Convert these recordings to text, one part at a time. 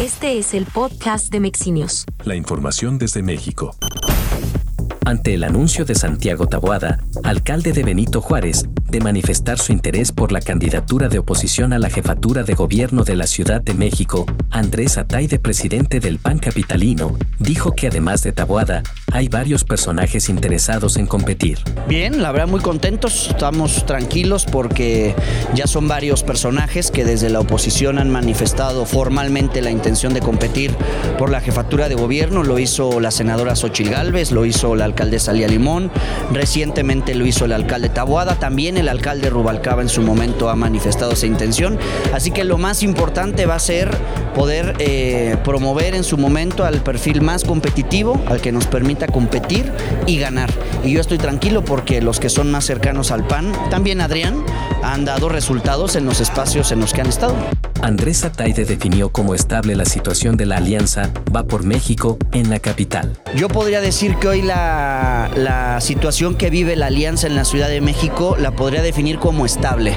Este es el podcast de Mexinios. La información desde México. Ante el anuncio de Santiago Taboada, alcalde de Benito Juárez, de manifestar su interés por la candidatura de oposición a la jefatura de gobierno de la Ciudad de México, Andrés Ataide, presidente del PAN capitalino, dijo que además de Taboada, hay varios personajes interesados en competir. Bien, la verdad muy contentos, estamos tranquilos porque ya son varios personajes que desde la oposición han manifestado formalmente la intención de competir por la jefatura de gobierno, lo hizo la senadora Xochil Gálvez, lo hizo la alcaldesa Lía Limón, recientemente lo hizo el alcalde Taboada, también el alcalde Rubalcaba en su momento ha manifestado esa intención, así que lo más importante va a ser poder eh, promover en su momento al perfil más competitivo, al que nos permita competir y ganar. Y yo estoy tranquilo porque los que son más cercanos al PAN, también Adrián, han dado resultados en los espacios en los que han estado. Andrés Ataide definió como estable la situación de la alianza Va por México en la capital. Yo podría decir que hoy la, la situación que vive la alianza en la Ciudad de México la podría definir como estable.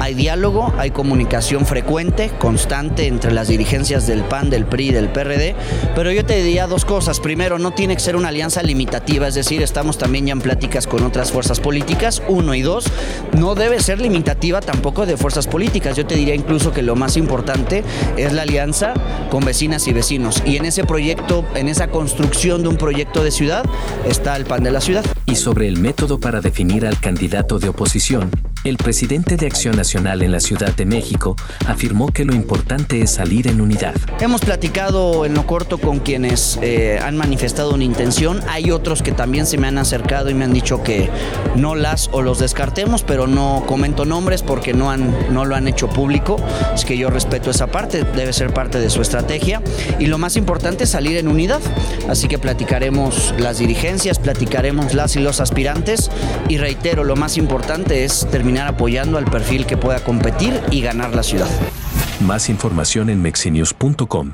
Hay diálogo, hay comunicación frecuente, constante entre las dirigencias del PAN, del PRI del PRD, pero yo te diría dos cosas. Primero, no tiene que ser una alianza limitativa, es decir, estamos también ya en pláticas con otras fuerzas políticas, uno y dos, no debe ser limitativa tampoco de fuerzas políticas. Yo te diría incluso que lo más importante es la alianza con vecinas y vecinos. Y en ese proyecto, en esa construcción de un proyecto de ciudad, está el pan de la ciudad. Y sobre el método para definir al candidato de oposición, el presidente de Acción Nacional en la Ciudad de México afirmó que lo importante es salir en unidad. Hemos platicado en lo corto con quienes eh, han manifestado una intención. Hay otros que también se me han acercado y me han dicho que no las o los descartemos, pero no comento nombres porque no, han, no lo han hecho público. Es que yo respeto esa parte, debe ser parte de su estrategia. Y lo más importante es salir en unidad. Así que platicaremos las dirigencias, platicaremos las y los aspirantes. Y reitero, lo más importante es terminar apoyando al perfil que pueda competir y ganar la ciudad. Más información en mexinews.com.